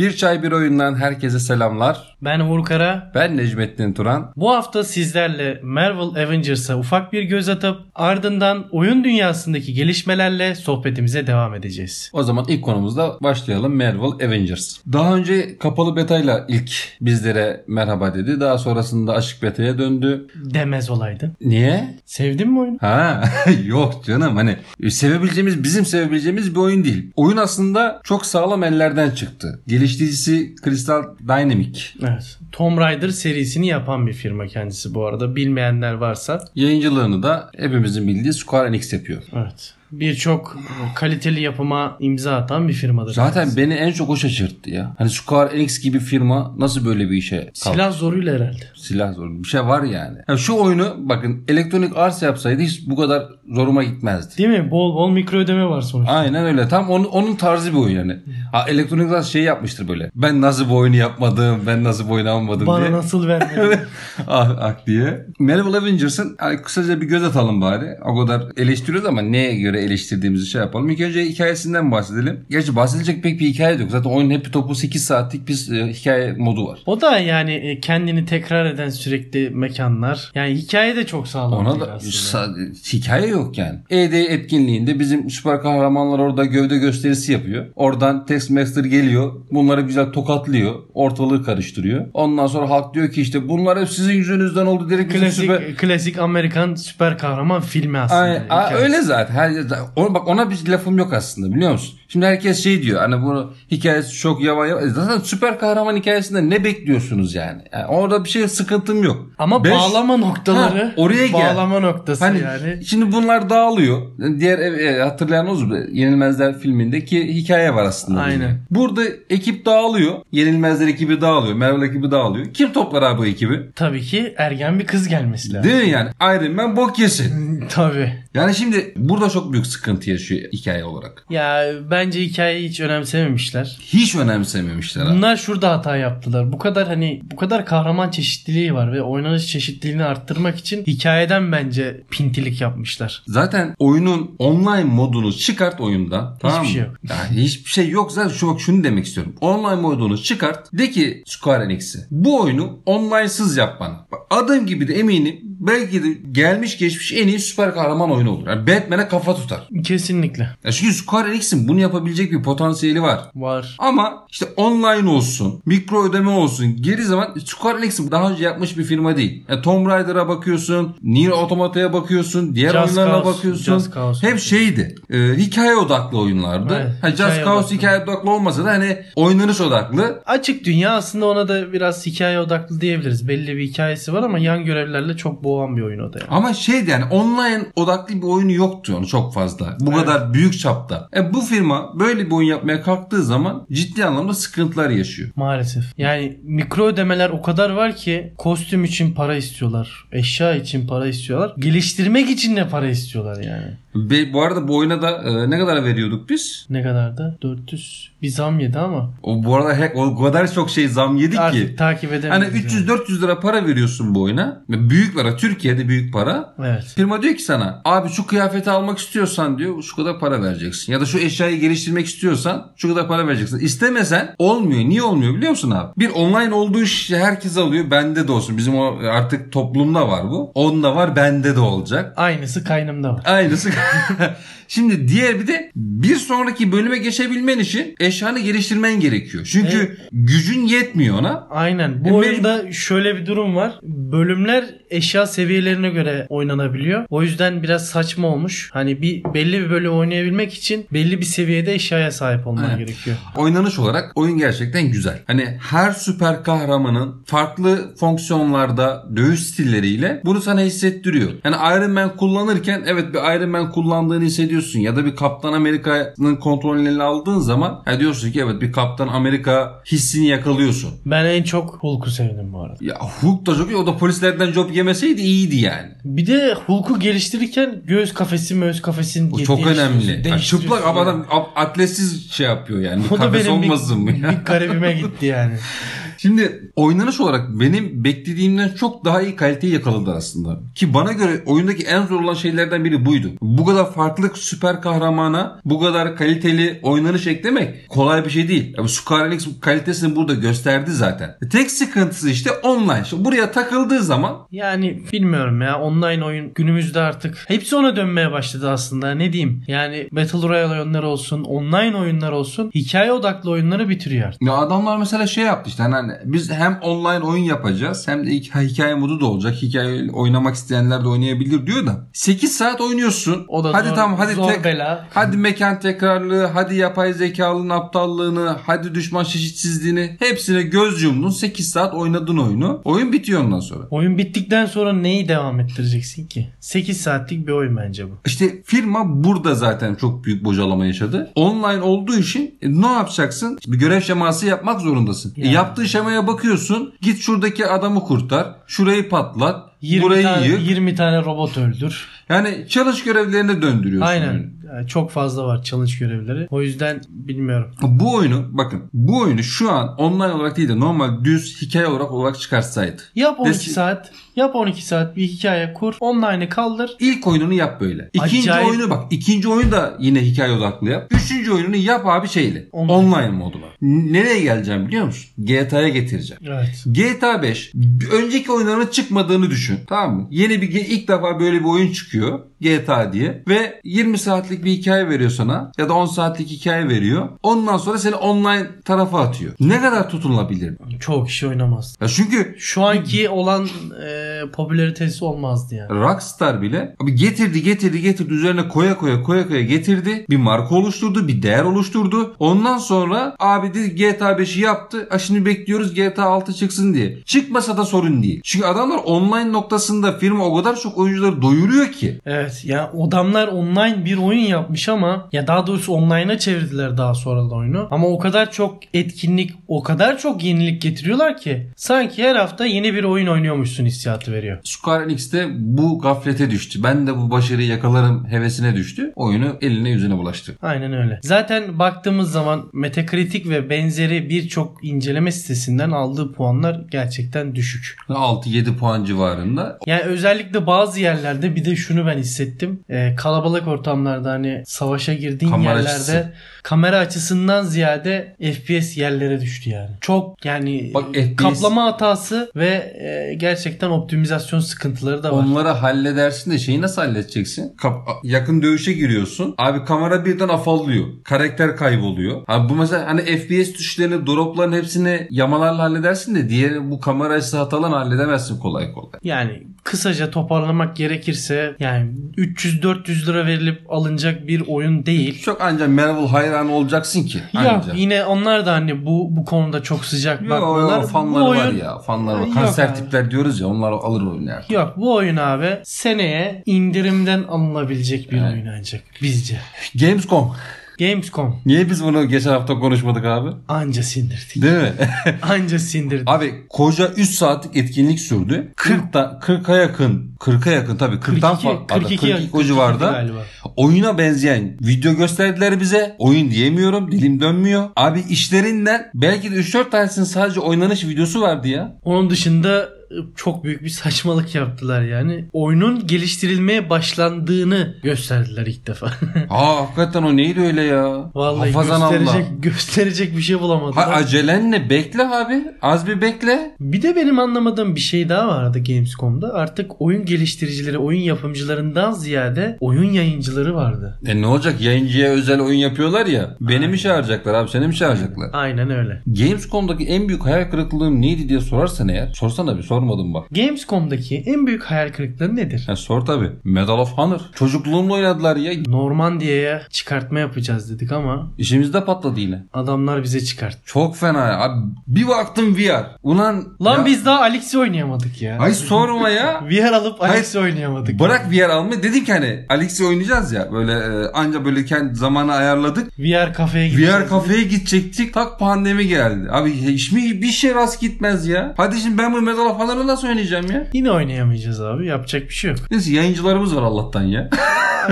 Bir Çay Bir Oyundan herkese selamlar. Ben Uğur Kara. Ben Necmettin Turan. Bu hafta sizlerle Marvel Avengers'a ufak bir göz atıp ardından oyun dünyasındaki gelişmelerle sohbetimize devam edeceğiz. O zaman ilk konumuzda başlayalım Marvel Avengers. Daha önce kapalı betayla ilk bizlere merhaba dedi. Daha sonrasında açık betaya döndü. Demez olaydı. Niye? Sevdin mi oyunu? Ha yok canım hani sevebileceğimiz bizim sevebileceğimiz bir oyun değil. Oyun aslında çok sağlam ellerden çıktı. Geliştiricisi Crystal Dynamic. Evet. Tomb Raider serisini yapan bir firma kendisi bu arada. Bilmeyenler varsa. Yayıncılığını da hepimizin bildiği Square Enix yapıyor. Evet. Birçok kaliteli yapıma imza atan bir firmadır. Zaten beni en çok o şaşırttı ya. Hani Square Enix gibi firma nasıl böyle bir işe kalktı? Silah zoruyla herhalde. Silah zor. Bir şey var yani. yani. Şu oyunu bakın Electronic Arts yapsaydı hiç bu kadar zoruma gitmezdi. Değil mi? Bol bol mikro ödeme var sonuçta. Aynen öyle. Tam onun, onun tarzı bir oyun yani. Ha, Electronic Arts şey yapmıştır böyle. Ben nasıl bu oyunu yapmadım, ben nasıl bu oyunu almadım Bana diye. nasıl vermedin? ah, ah diye. Marvel Avengers'ın hani kısaca bir göz atalım bari. O kadar eleştiriyoruz ama neye göre eleştirdiğimizi şey yapalım. İlk önce hikayesinden bahsedelim. Gerçi bahsedilecek pek bir hikaye yok. Zaten oyunun hep topu 8 saatlik bir e, hikaye modu var. O da yani e, kendini tekrar eden sürekli mekanlar. Yani hikaye de çok sağlam Ona da sa- hikaye yok yani. ED etkinliğinde bizim süper kahramanlar orada gövde gösterisi yapıyor. Oradan Taskmaster geliyor. Bunları güzel tokatlıyor. Ortalığı karıştırıyor. Ondan sonra halk diyor ki işte bunlar hep sizin yüzünüzden oldu direkt Klasik, süper... klasik Amerikan süper kahraman filmi aslında. Ay, a- Hikayesi. öyle zaten. Her, bak ona bir lafım yok aslında biliyor musun? Şimdi herkes şey diyor hani bunu hikayesi çok yava yava. Zaten süper kahraman hikayesinde ne bekliyorsunuz yani? yani orada bir şey sıkıntım yok. Ama Beş- bağlama noktaları Ha, oraya gel. bağlama noktası Hani yani. şimdi bunlar dağılıyor. Diğer e, hatırlayan olsun Yenilmezler filmindeki hikaye var aslında. Aynen. burada. Burada ekip dağılıyor. Yenilmezler ekibi dağılıyor. Marvel ekibi dağılıyor. Kim toplar abi bu ekibi? Tabii ki ergen bir kız gelmesi lazım. Değil mi yani? Iron Man bok yesin. Tabii. Yani şimdi burada çok büyük sıkıntı yaşıyor hikaye olarak. Ya bence hikayeyi hiç önemsememişler. Hiç önemsememişler abi. Bunlar şurada hata yaptılar. Bu kadar hani bu kadar kahraman çeşitliliği var ve oynanış çeşitliliğini arttırmak için hikayeden bence pintilik yapmışlar. Zaten oyunun online modunu çıkart oyundan. tamam mı? şey yok. Yani hiçbir şey yok. Zaten şu bak şunu demek istiyorum. Online modunu çıkart. De ki Square Enix'e. Bu oyunu online'sız yap bana. Bak, adım gibi de eminim belki de gelmiş geçmiş en iyi süper kahraman oyunu olur. Yani Batman'e kafa tutar. Kesinlikle. Ya çünkü Square Enix'in bunu yapabilecek bir potansiyeli var. Var. Ama işte online olsun, mikro ödeme olsun. Geri zaman Square Enix'in daha önce yapmış bir firma değil. Yani Tomb Raider'a bakıyorsun, Nier Automata'ya bakıyorsun, diğer Just oyunlarına Cause, bakıyorsun. Just Cause. Hep şeydi. e, hikaye odaklı oyunlardı. Evet, Ha, Just hikaye Cause odaklı. hikaye odaklı olmasa da hani oynanış odaklı. Açık dünya aslında ona da biraz hikaye odaklı diyebiliriz. Belli bir hikayesi var ama yan görevlerle çok boğan bir oyun o da yani. Ama şeydi yani online odaklı bir oyunu yoktu onu çok fazla. Bu Evet. kadar büyük çapta. E, bu firma böyle bir oyun yapmaya kalktığı zaman ciddi anlamda sıkıntılar yaşıyor. Maalesef. Yani mikro ödemeler o kadar var ki kostüm için para istiyorlar. Eşya için para istiyorlar. Geliştirmek için de para istiyorlar yani. Ve bu arada bu oyuna da e, ne kadar veriyorduk biz? Ne kadardı? 400 bir zam yedi ama O bu arada hek o kadar çok şey zam yedik artık ki. takip edemiyoruz. Hani yani. 300-400 lira para veriyorsun bu oyuna. Büyük para. Türkiye'de büyük para. Evet. Firma diyor ki sana abi şu kıyafeti almak istiyorsan diyor şu kadar para vereceksin. Ya da şu eşyayı geliştirmek istiyorsan şu kadar para vereceksin. İstemesen olmuyor. Niye olmuyor biliyor musun abi? Bir online olduğu işi herkes alıyor. Bende de olsun. Bizim o artık toplumda var bu. Onda var bende de olacak. Aynısı kaynımda var. Aynısı. Şimdi diğer bir de bir sonraki bölüme geçebilmen için eşyanı geliştirmen gerekiyor. Çünkü gücün yetmiyor ona. Aynen. Bu E, oyunda şöyle bir durum var. Bölümler eşya seviyelerine göre oynanabiliyor. O yüzden biraz saçma olmuş. Hani bir belli bir bölüm oynayabilmek için belli bir seviyede eşyaya sahip olman Aynen. gerekiyor. Oynanış olarak oyun gerçekten güzel. Hani her süper kahramanın farklı fonksiyonlarda dövüş stilleriyle bunu sana hissettiriyor. Yani Iron Man kullanırken evet bir Iron Man kullandığını hissediyorsun ya da bir Kaptan Amerika'nın kontrolünü aldığın zaman ya diyorsun ki evet bir Kaptan Amerika hissini yakalıyorsun. Ben en çok Hulk'u sevdim bu arada. Ya Hulk da çok iyi. O da polislerden job yemeseydi iyiydi yani. Bir de Hulk'u geliştirirken göğüs kafesi möğüs kafesini O çok önemli. Yani çıplak adam atletsiz şey yapıyor yani. O da kafes benim olmasın mı bir, ya? bir garibime gitti yani. Şimdi oynanış olarak benim beklediğimden çok daha iyi kaliteyi yakaladılar aslında. Ki bana göre oyundaki en zor olan şeylerden biri buydu. Bu kadar farklı süper kahramana bu kadar kaliteli oynanış eklemek kolay bir şey değil. Yani Square Enix kalitesini burada gösterdi zaten. Tek sıkıntısı işte online. Şimdi buraya takıldığı zaman Yani bilmiyorum ya online oyun günümüzde artık hepsi ona dönmeye başladı aslında ne diyeyim. Yani Battle Royale oyunları olsun online oyunlar olsun hikaye odaklı oyunları bitiriyor artık. Ya adamlar mesela şey yaptı işte hani biz hem online oyun yapacağız hem de hik- hikaye modu da olacak. Hikaye oynamak isteyenler de oynayabilir diyor da. 8 saat oynuyorsun. O da hadi zor, tamam hadi zor tek bela. hadi mekan tekrarlığı, hadi yapay zekalının aptallığını, hadi düşman çeşitsizliğini hepsine göz yumdun. 8 saat oynadın oyunu. Oyun bitiyor ondan sonra. Oyun bittikten sonra neyi devam ettireceksin ki? 8 saatlik bir oyun bence bu. İşte firma burada zaten çok büyük bocalama yaşadı. Online olduğu için e, ne yapacaksın? Bir görev şeması yapmak zorundasın. E, Yani. yaptığı şemaya bakıyorsun. Git şuradaki adamı kurtar. Şurayı patlat. 20 burayı tane, yık. 20 tane robot öldür. Yani çalış görevlerine döndürüyorsun. oyunu. Aynen. Yani çok fazla var challenge görevleri. O yüzden bilmiyorum. Bu oyunu bakın bu oyunu şu an online olarak değil de normal düz hikaye olarak olarak çıkarsaydı. Yap 12 Desi- saat. Yap 12 saat bir hikaye kur. Online'ı kaldır. İlk oyununu yap böyle. İkinci Acayip. oyunu bak. ikinci oyunu da yine hikaye odaklı yap. Üçüncü oyununu yap abi şeyle. Online. Online, moduna. N- Nereye geleceğim biliyor musun? GTA'ya getireceğim. Evet. GTA 5 önceki oyunların çıkmadığını düşün. Tamam mı? Yeni bir ilk defa böyle bir oyun çıkıyor. GTA diye ve 20 saatlik bir hikaye veriyor sana ya da 10 saatlik hikaye veriyor. Ondan sonra seni online tarafa atıyor. Ne kadar tutunulabilir? Çoğu kişi oynamaz. Ya çünkü Şu anki olan e, popülaritesi olmazdı yani. Rockstar bile abi getirdi getirdi getirdi üzerine koya koya koya koya getirdi. Bir marka oluşturdu, bir değer oluşturdu. Ondan sonra abi dedi GTA 5'i yaptı. A şimdi bekliyoruz GTA 6 çıksın diye. Çıkmasa da sorun değil. Çünkü adamlar online noktasında firma o kadar çok oyuncuları doyuruyor ki. Evet ya adamlar online bir oyun yapmış ama ya daha doğrusu online'a çevirdiler daha sonra da oyunu. Ama o kadar çok etkinlik, o kadar çok yenilik getiriyorlar ki sanki her hafta yeni bir oyun oynuyormuşsun hissiyatı veriyor. Square Enix de bu gaflete düştü. Ben de bu başarıyı yakalarım hevesine düştü. Oyunu eline yüzüne bulaştı. Aynen öyle. Zaten baktığımız zaman Metacritic ve benzeri birçok inceleme sitesinden aldığı puanlar gerçekten düşük. 6-7 puan civarında. Yani özellikle bazı yerlerde bir de şunu ben hissettim. Ee, kalabalık ortamlarda hani savaşa girdiğin Kamera yerlerde açısı. kamera açısından ziyade FPS yerlere düştü yani. Çok yani Bak, FPS kaplama hatası ve e, gerçekten optimizasyon sıkıntıları da var. Onları halledersin de şeyi nasıl halledeceksin? Kap- yakın dövüşe giriyorsun. Abi kamera birden afallıyor. Karakter kayboluyor. Abi bu mesela hani FPS tuşlarını, dropların hepsini yamalarla halledersin de diğer bu kamera açısı hatalarını halledemezsin kolay kolay. Yani kısaca toparlamak gerekirse yani 300-400 lira verilip alınacak bir oyun değil. Çok ancak Marvel hayranı olacaksın ki. Ya Anca. yine onlar da hani bu bu konuda çok sıcak Yo, bakmıyorlar. yo, fanları Bu var oyun- ya. Fanları var. Yok Kanser tipler diyoruz ya. Onlar alır oyunu Yok bu oyun abi seneye indirimden alınabilecek bir Evet. oyun ancak bizce. Gamescom. Gamescom Niye biz bunu geçen hafta konuşmadık abi? anca sindirdik. Değil mi? anca sindirdik. Abi koca 3 saatlik etkinlik sürdü. 40 da 40'a yakın 40'a yakın tabii 40'tan 42, fazla 42, 42 o civarda galiba. oyuna benzeyen video gösterdiler bize. Oyun diyemiyorum. Dilim dönmüyor. Abi işlerinden belki de 3-4 tanesinin sadece oynanış videosu vardı ya. Onun dışında çok büyük bir saçmalık yaptılar yani. Oyunun geliştirilmeye başlandığını gösterdiler ilk defa. Aa hakikaten o neydi öyle ya? Vallahi Hafazan Allah. gösterecek, gösterecek bir şey Ha, bulamadılar. acelenle bekle abi. Az bir bekle. Bir de benim anlamadığım bir şey daha vardı Gamescom'da. Artık oyun geliştiricileri, oyun yapımcılarından ziyade oyun yayıncıları vardı. E ne olacak yayıncıya özel oyun yapıyorlar ya. Beni mi çağıracaklar abi seni mi çağıracaklar? Aynen öyle. Gamescom'daki en büyük hayal kırıklığım neydi diye sorarsan eğer. Sorsana bir sormadım bak. Gamescom'daki en büyük hayal kırıklığı nedir? Ha, sor tabi. Medal of Honor. Çocukluğumla oynadılar ya. Normandia'ya çıkartma yapacağız dedik ama İşimizde patladı yine. adamlar bize çıkart. Çok fena ya. Abi, bir baktım VR. Ulan Lan ya- biz daha Alex'i oynayamadık ya. Ay sorma ya. VR alıp. Alex'i oynayamadık. Bırak VR almayı. Dedik ki hani Alex'i oynayacağız ya. Böyle e, anca böyle kendi zamanı ayarladık. VR kafeye gideceğiz. VR kafeye gidecektik. Tak pandemi geldi. Abi hiç mi bir şey rast gitmez ya. Hadi şimdi ben bu Medal of Honor'ı nasıl oynayacağım ya? Yine oynayamayacağız abi. Yapacak bir şey yok. Neyse yayıncılarımız var Allah'tan ya.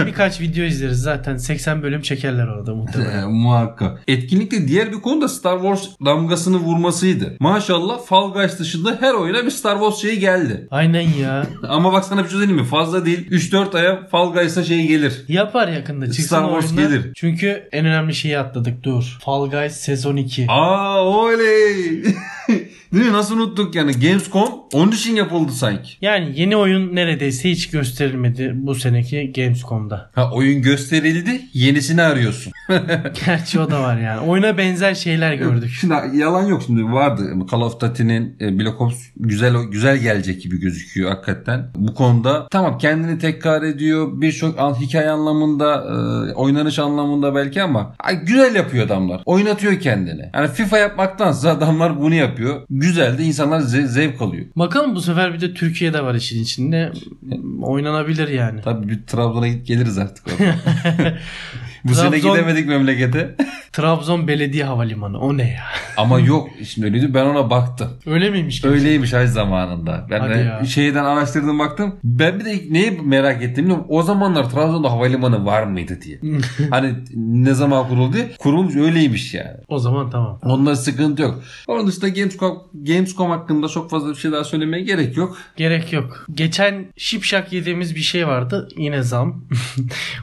birkaç video izleriz zaten 80 bölüm çekerler orada muhtemelen. muhakkak. Etkinlikte diğer bir konu da Star Wars damgasını vurmasıydı. Maşallah Fall Guys dışında her oyuna bir Star Wars şeyi geldi. Aynen ya. Ama bak sana bir şey söyleyeyim mi? Fazla değil. 3-4 aya Fall Guys'a şey gelir. Yapar yakında çıksın Star Wars oyunlar. gelir. Çünkü en önemli şeyi atladık dur. Fall Guys sezon 2. Aa oley. Değil mi? Nasıl unuttuk yani? Gamescom onun için yapıldı sanki. Yani yeni oyun neredeyse hiç gösterilmedi bu seneki Gamescom'da. Ha oyun gösterildi. Yenisini arıyorsun. Gerçi o da var yani. Oyuna benzer şeyler gördük. Şimdi yalan yok şimdi vardı Call of Duty'nin e, Black Ops güzel güzel gelecek gibi gözüküyor hakikaten. Bu konuda tamam kendini tekrar ediyor birçok an, hikaye anlamında e, oynanış anlamında belki ama ay, güzel yapıyor adamlar. Oynatıyor kendini. Yani FIFA yapmaktansa adamlar bunu yapıyor. Güzel de insanlar ze- zevk alıyor. Bakalım bu sefer bir de Türkiye'de var işin içinde. Oynanabilir yani. Tabii bir Trabzon'a gidip geliriz artık. Bu sene Trabzon- gidemedik memlekete. Trabzon Belediye Havalimanı o ne ya? Ama yok şimdi öyleydi ben ona baktım. Öyle miymiş? ki? Öyleymiş ay zamanında. Ben Hadi de ya. şeyden araştırdım baktım. Ben bir de neyi merak ettim biliyor musun? O zamanlar Trabzon'da havalimanı var mıydı diye. hani ne zaman kuruldu. Kurulmuş öyleymiş yani. O zaman tamam. Onlarda sıkıntı yok. Onun dışında Gamescom, Gamescom hakkında çok fazla bir şey daha söylemeye gerek yok. Gerek yok. Geçen şipşak yediğimiz bir şey vardı. Yine zam.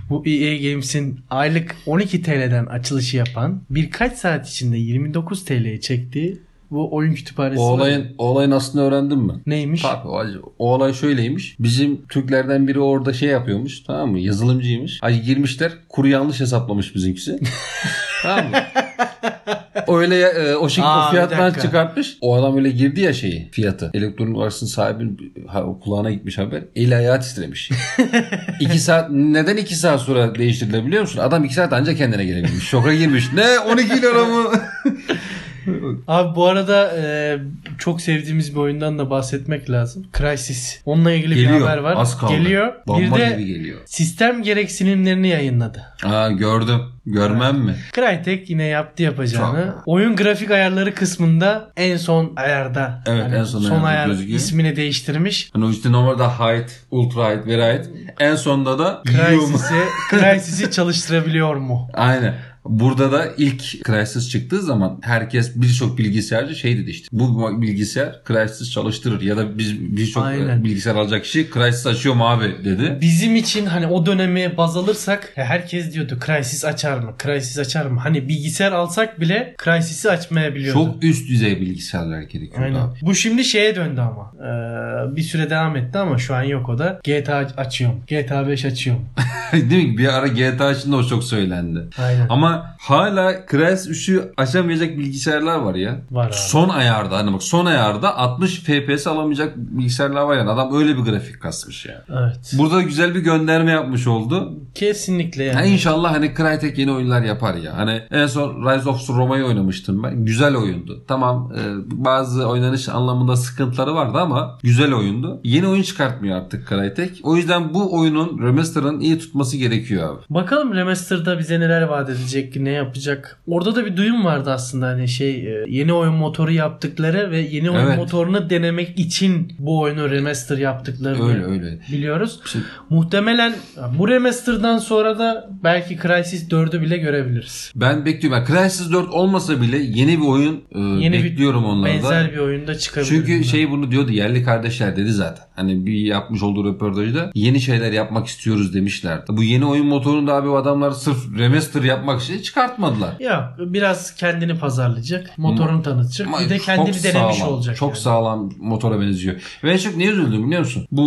Bu EA Games'in aylık 12 TL'den açılışı yapan birkaç saat içinde 29 TL'ye çektiği bu oyun kütüphanesi O var. olayın, o olayın aslını öğrendin mi? Neymiş? Tabii o, o olay şöyleymiş. Bizim Türklerden biri orada şey yapıyormuş. Tamam mı? Yazılımcıymış. Ay girmişler. Kuru yanlış hesaplamış bizimkisi. tamam mı? Öyle e, o şekilde Aa, fiyattan çıkartmış. O adam öyle girdi ya şeyi fiyatı. Elektronik arasının sahibinin ha, kulağına gitmiş haber. El ayağı titremiş. 2 saat neden 2 saat sonra değiştirdiler biliyor musun? Adam 2 saat ancak kendine gelebilmiş. Şoka girmiş. Ne 12 lira mı? Abi bu arada e, çok sevdiğimiz bir oyundan da bahsetmek lazım. Crysis. Onunla ilgili bir Geliyor. haber var. Az kaldı. Geliyor. bir Bomba de gibi geliyor. sistem gereksinimlerini yayınladı. Aa gördüm. Görmem mi? Crytek yine yaptı yapacağını. Çok. Oyun grafik ayarları kısmında en son ayarda. Evet, en son ayarda ayar gözüküyor. ismini değiştirmiş. Hani işte normalde height, ultra height, very height. En sonunda da? Crysis'i Crysis'i çalıştırabiliyor mu? Aynen. Burada da ilk Crysis çıktığı zaman herkes birçok bilgisayarcı şey dedi işte. Bu bilgisayar Crysis çalıştırır ya da biz birçok bilgisayar alacak kişi Crysis açıyor mu abi dedi. Bizim için hani o dönemi baz alırsak ya herkes diyordu Crysis açar mı? Crysis açar mı? Hani bilgisayar alsak bile Crysis'i açmayabiliyordu. Çok üst düzey bilgisayarlar gerekiyor Aynen. abi. Bu şimdi şeye döndü ama. Ee, bir süre devam etti ama şu an yok o da. GTA açıyorum. GTA 5 açıyorum. Değil mi? Bir ara GTA içinde o çok söylendi. Aynen. Ama hala Crysis 3'ü açamayacak bilgisayarlar var ya. Var abi. Son ayarda hani bak son ayarda 60 FPS alamayacak bilgisayarlar var yani. Adam öyle bir grafik kasmış yani. Evet. Burada güzel bir gönderme yapmış oldu. Kesinlikle Ya yani. inşallah hani Crytek yeni oyunlar yapar ya. Hani en son Rise of Roma'yı oynamıştım ben. Güzel oyundu. Tamam e, bazı oynanış anlamında sıkıntıları vardı ama güzel oyundu. Yeni oyun çıkartmıyor artık Crytek. O yüzden bu oyunun remaster'ın iyi tutması gerekiyor abi. Bakalım Remaster'da bize neler vaat edecek, ne yapacak. Orada da bir duyum vardı aslında hani şey e, yeni oyun motoru yaptıkları ve yeni oyun Evet. motorunu denemek için bu oyunu remaster yaptıklarını Öyle öyle. biliyoruz. Şey- Muhtemelen bu remaster'dan sonra da belki Crysis 4'ü bile görebiliriz. Ben bekliyorum. Yani Crysis 4 olmasa bile yeni bir oyun e, Yeni bir bekliyorum onlardan. Benzer bir oyunda çıkabilir. Çünkü bundan. şey bunu diyordu yerli kardeşler dedi zaten. Hani bir yapmış olduğu röportajda yeni şeyler yapmak istiyoruz demişlerdi. Bu yeni oyun motorunu da abi adamlar sırf remaster yapmak için çıkartmadılar. Ya biraz kendini pazarlayacak, motorunu tanıtacak. Ama bir de çok kendini denemiş sağlam, olacak. Çok yani. sağlam motora benziyor. Ve çok niye üzüldüm biliyor musun? Bu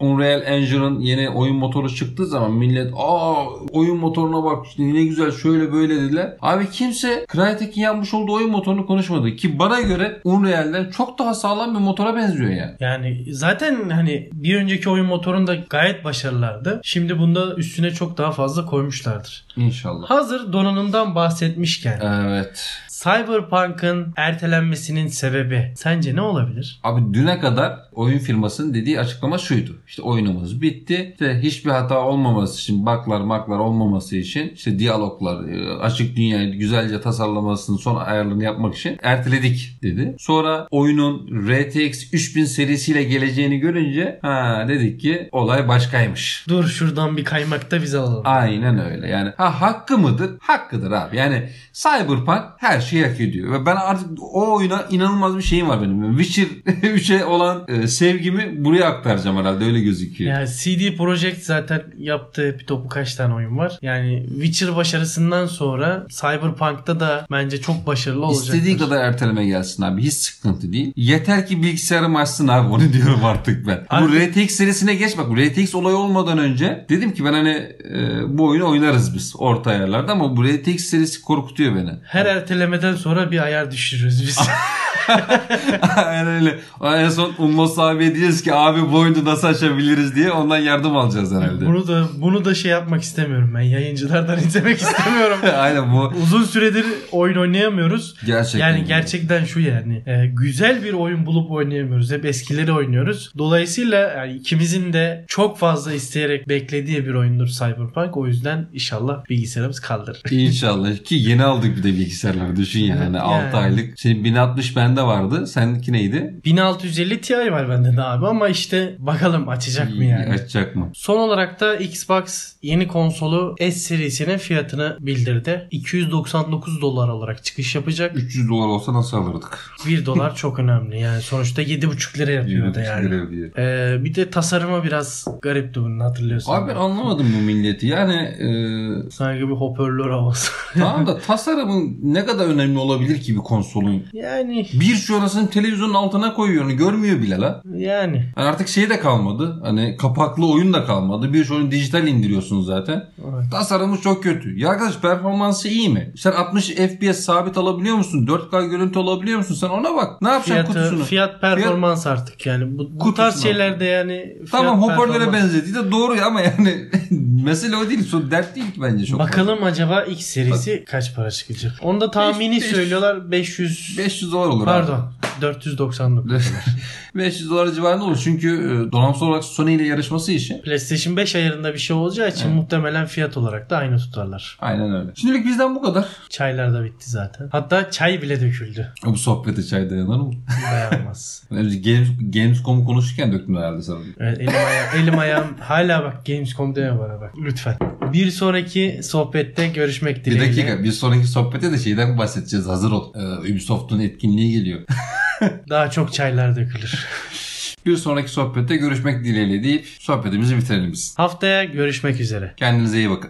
e, Unreal Engine'ın yeni oyun motoru çıktığı zaman millet aa oyun motoruna bak ne güzel şöyle böyle dediler. Abi kimse Crytek'in yapmış olduğu oyun motorunu konuşmadı. Ki bana göre Unreal'den çok daha sağlam bir motora benziyor yani. Yani zaten hani bir önceki oyun motorunda gayet başarılılardı. Şimdi bunda üstüne çok daha fazla koymuşlardır. İnşallah. Hazır donanımdan bahsetmişken Evet. Cyberpunk'ın ertelenmesinin sebebi sence ne olabilir? Abi düne kadar oyun firmasının dediği açıklama şuydu. İşte oyunumuz bitti. İşte hiçbir hata olmaması için, baklar maklar olmaması için, işte diyaloglar, e, açık dünyayı güzelce tasarlamasının son ayarlarını yapmak için erteledik dedi. Sonra oyunun RTX 3000 serisiyle geleceğini görünce ha dedik ki olay başkaymış. Dur şuradan bir kaymakta biz alalım. Aynen öyle yani. Ha hakkı mıdır? Hakkıdır abi. Yani Cyberpunk her şeyi hak ediyor. Ve ben artık o oyuna inanılmaz bir şeyim var benim. Witcher 3'e olan e, sevgimi buraya aktaracağım herhalde öyle gözüküyor. Yani CD Projekt zaten yaptığı bir topu kaç tane oyun var. Yani Witcher başarısından sonra Cyberpunk'ta da bence çok başarılı olacak. İstediği kadar erteleme gelsin abi. Hiç sıkıntı değil. Yeter ki bilgisayarım açsın abi. Onu diyorum artık ben. Bu Artık- RTX serisine geç bak. Bu RTX olayı olmadan önce dedim ki ben hani e, bu oyunu oynarız biz orta ayarlarda ama bu RTX serisi korkutuyor beni. Her ertelemeden sonra bir ayar düşürürüz biz. Aynen öyle. En son Umlos abiye diyeceğiz ki abi bu oyunu nasıl açabiliriz diye ondan yardım alacağız herhalde. bunu da bunu da şey yapmak istemiyorum ben. Yayıncılardan izlemek istemiyorum. Aynen bu Uzun süredir oyun oynayamıyoruz. gerçekten. Yani gerçekten şu yani. e, güzel bir oyun bulup oynayamıyoruz. Hep eskileri oynuyoruz. Dolayısıyla yani ikimizin de çok fazla isteyerek beklediği bir oyundur Cyberpunk. O yüzden inşallah bilgisayarımız kaldırır. İnşallah ki yeni aldık bir de bilgisayarları düşün yani. Yani. 6 aylık. Senin 1060 bende vardı. Seninki neydi? 1650 Ti var bende de abi ama işte bakalım açacak mı yani. Açacak mı? Son olarak da Xbox yeni konsolu S serisinin fiyatını bildirdi. 299 dolar olarak çıkış yapacak. 300 dolar olsa nasıl alırdık? 1 dolar çok önemli yani sonuçta 7,5 lira yapıyor da yani. Lira. Ee, bir de tasarımı biraz garipti bunun hatırlıyorsun. Abi ben anlamadım bu milleti. Yani e, Sanki bir hoparlör havası. tamam da tasarımın ne kadar önemli olabilir ki bir konsolun? yani Bir şu anasını televizyonun altına koyuyor onu görmüyor bile la. yani. Yani artık şey de kalmadı. Hani kapaklı oyun da kalmadı. Bir oyunu dijital indiriyorsun zaten. Evet. Tasarımı çok kötü. Ya arkadaş performansı iyi mi? Sen 60 FPS sabit alabiliyor musun? 4K görüntü alabiliyor musun? Sen ona bak. Ne yapacaksın Fiyatı, kutusunu? fiyat performans artık yani. Bu, bu tarz şeylerde yani fiyat Tamam hoparlöre benzediği de doğru ya ama yani mesele o değil. So, dert değil ki bence çok. Bakalım acaba X serisi kaç para çıkacak? Onu da tahmini Beş- beş- söylüyorlar 500 500 dolar olur. Pardon 499 dolar. 500 dolar civarında olur. Çünkü e, donanımsal olarak Sony ile yarışması için. PlayStation 5 ayarında bir şey olacağı için muhtemelen fiyat olarak da aynı tutarlar. Aynen öyle. Şimdilik bizden bu kadar. Çaylar da bitti zaten. Hatta çay bile döküldü. Bu sohbete çay dayanır mı? Dayanmaz. Games, Gamescom'u konuşurken döktüm herhalde sana. Evet, elim, aya- elim ayağım hala bak Gamescom deme bana bak lütfen. Bir sonraki sohbette görüşmek Bir dileğiyle. dakika bir sonraki sohbete de şeyden bahsedeceğiz. Hazır ol. Ee, Ubisoft'un etkinliği geliyor. Daha çok çaylar dökülür. bir sonraki sohbette görüşmek dileğiyle deyip sohbetimizi bitirelim biz. Haftaya görüşmek üzere. Kendinize iyi bakın.